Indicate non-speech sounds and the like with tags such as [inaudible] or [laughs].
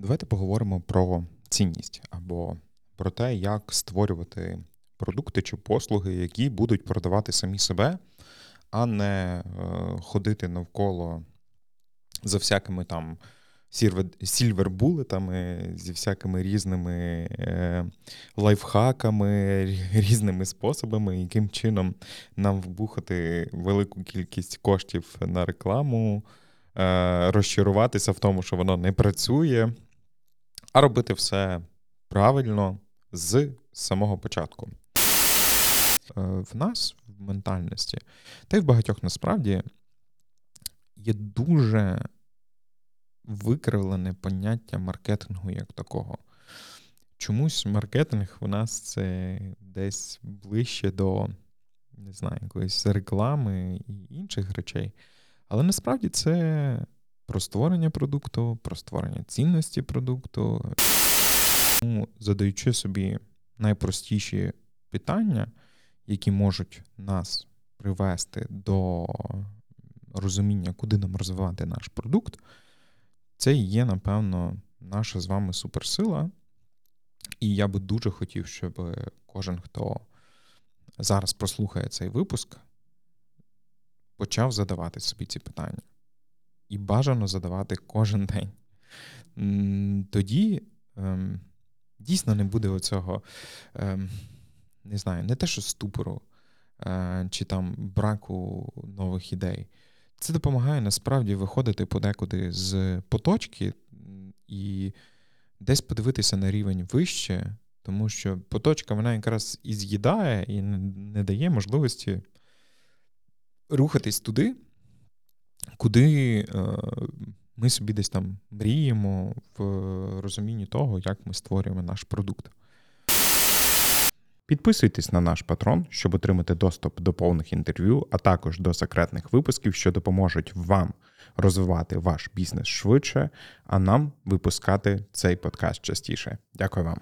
Давайте поговоримо про цінність або про те, як створювати продукти чи послуги, які будуть продавати самі себе, а не е, ходити навколо за всякими там сільвербулетами, зі всякими різними е, лайфхаками, [laughs] різними способами, яким чином нам вбухати велику кількість коштів на рекламу, е, розчаруватися в тому, що воно не працює, а робити все правильно з самого початку. Е, в нас в ментальності, та й в багатьох насправді є дуже викривлене поняття маркетингу як такого. Чомусь маркетинг у нас це десь ближче до, не знаю, якоїсь реклами і інших речей. Але насправді це про створення продукту, про створення цінності продукту. Тому, задаючи собі найпростіші питання, які можуть нас привести до розуміння, куди нам розвивати наш продукт, це є, напевно, наша з вами суперсила. І я би дуже хотів, щоб кожен, хто зараз прослухає цей випуск, почав задавати собі ці питання. І бажано задавати кожен день. Тоді ем, дійсно не буде оцього, ем, не знаю, не те, що ступору е, чи там браку нових ідей. Це допомагає насправді виходити подекуди з поточки і десь подивитися на рівень вище, тому що поточка вона якраз і з'їдає і не дає можливості рухатись туди, куди е, ми собі десь там мріємо в розумінні того, як ми створюємо наш продукт. Підписуйтесь на наш патрон, щоб отримати доступ до повних інтерв'ю, а також до секретних випусків, що допоможуть вам розвивати ваш бізнес швидше, а нам випускати цей подкаст частіше. Дякую вам.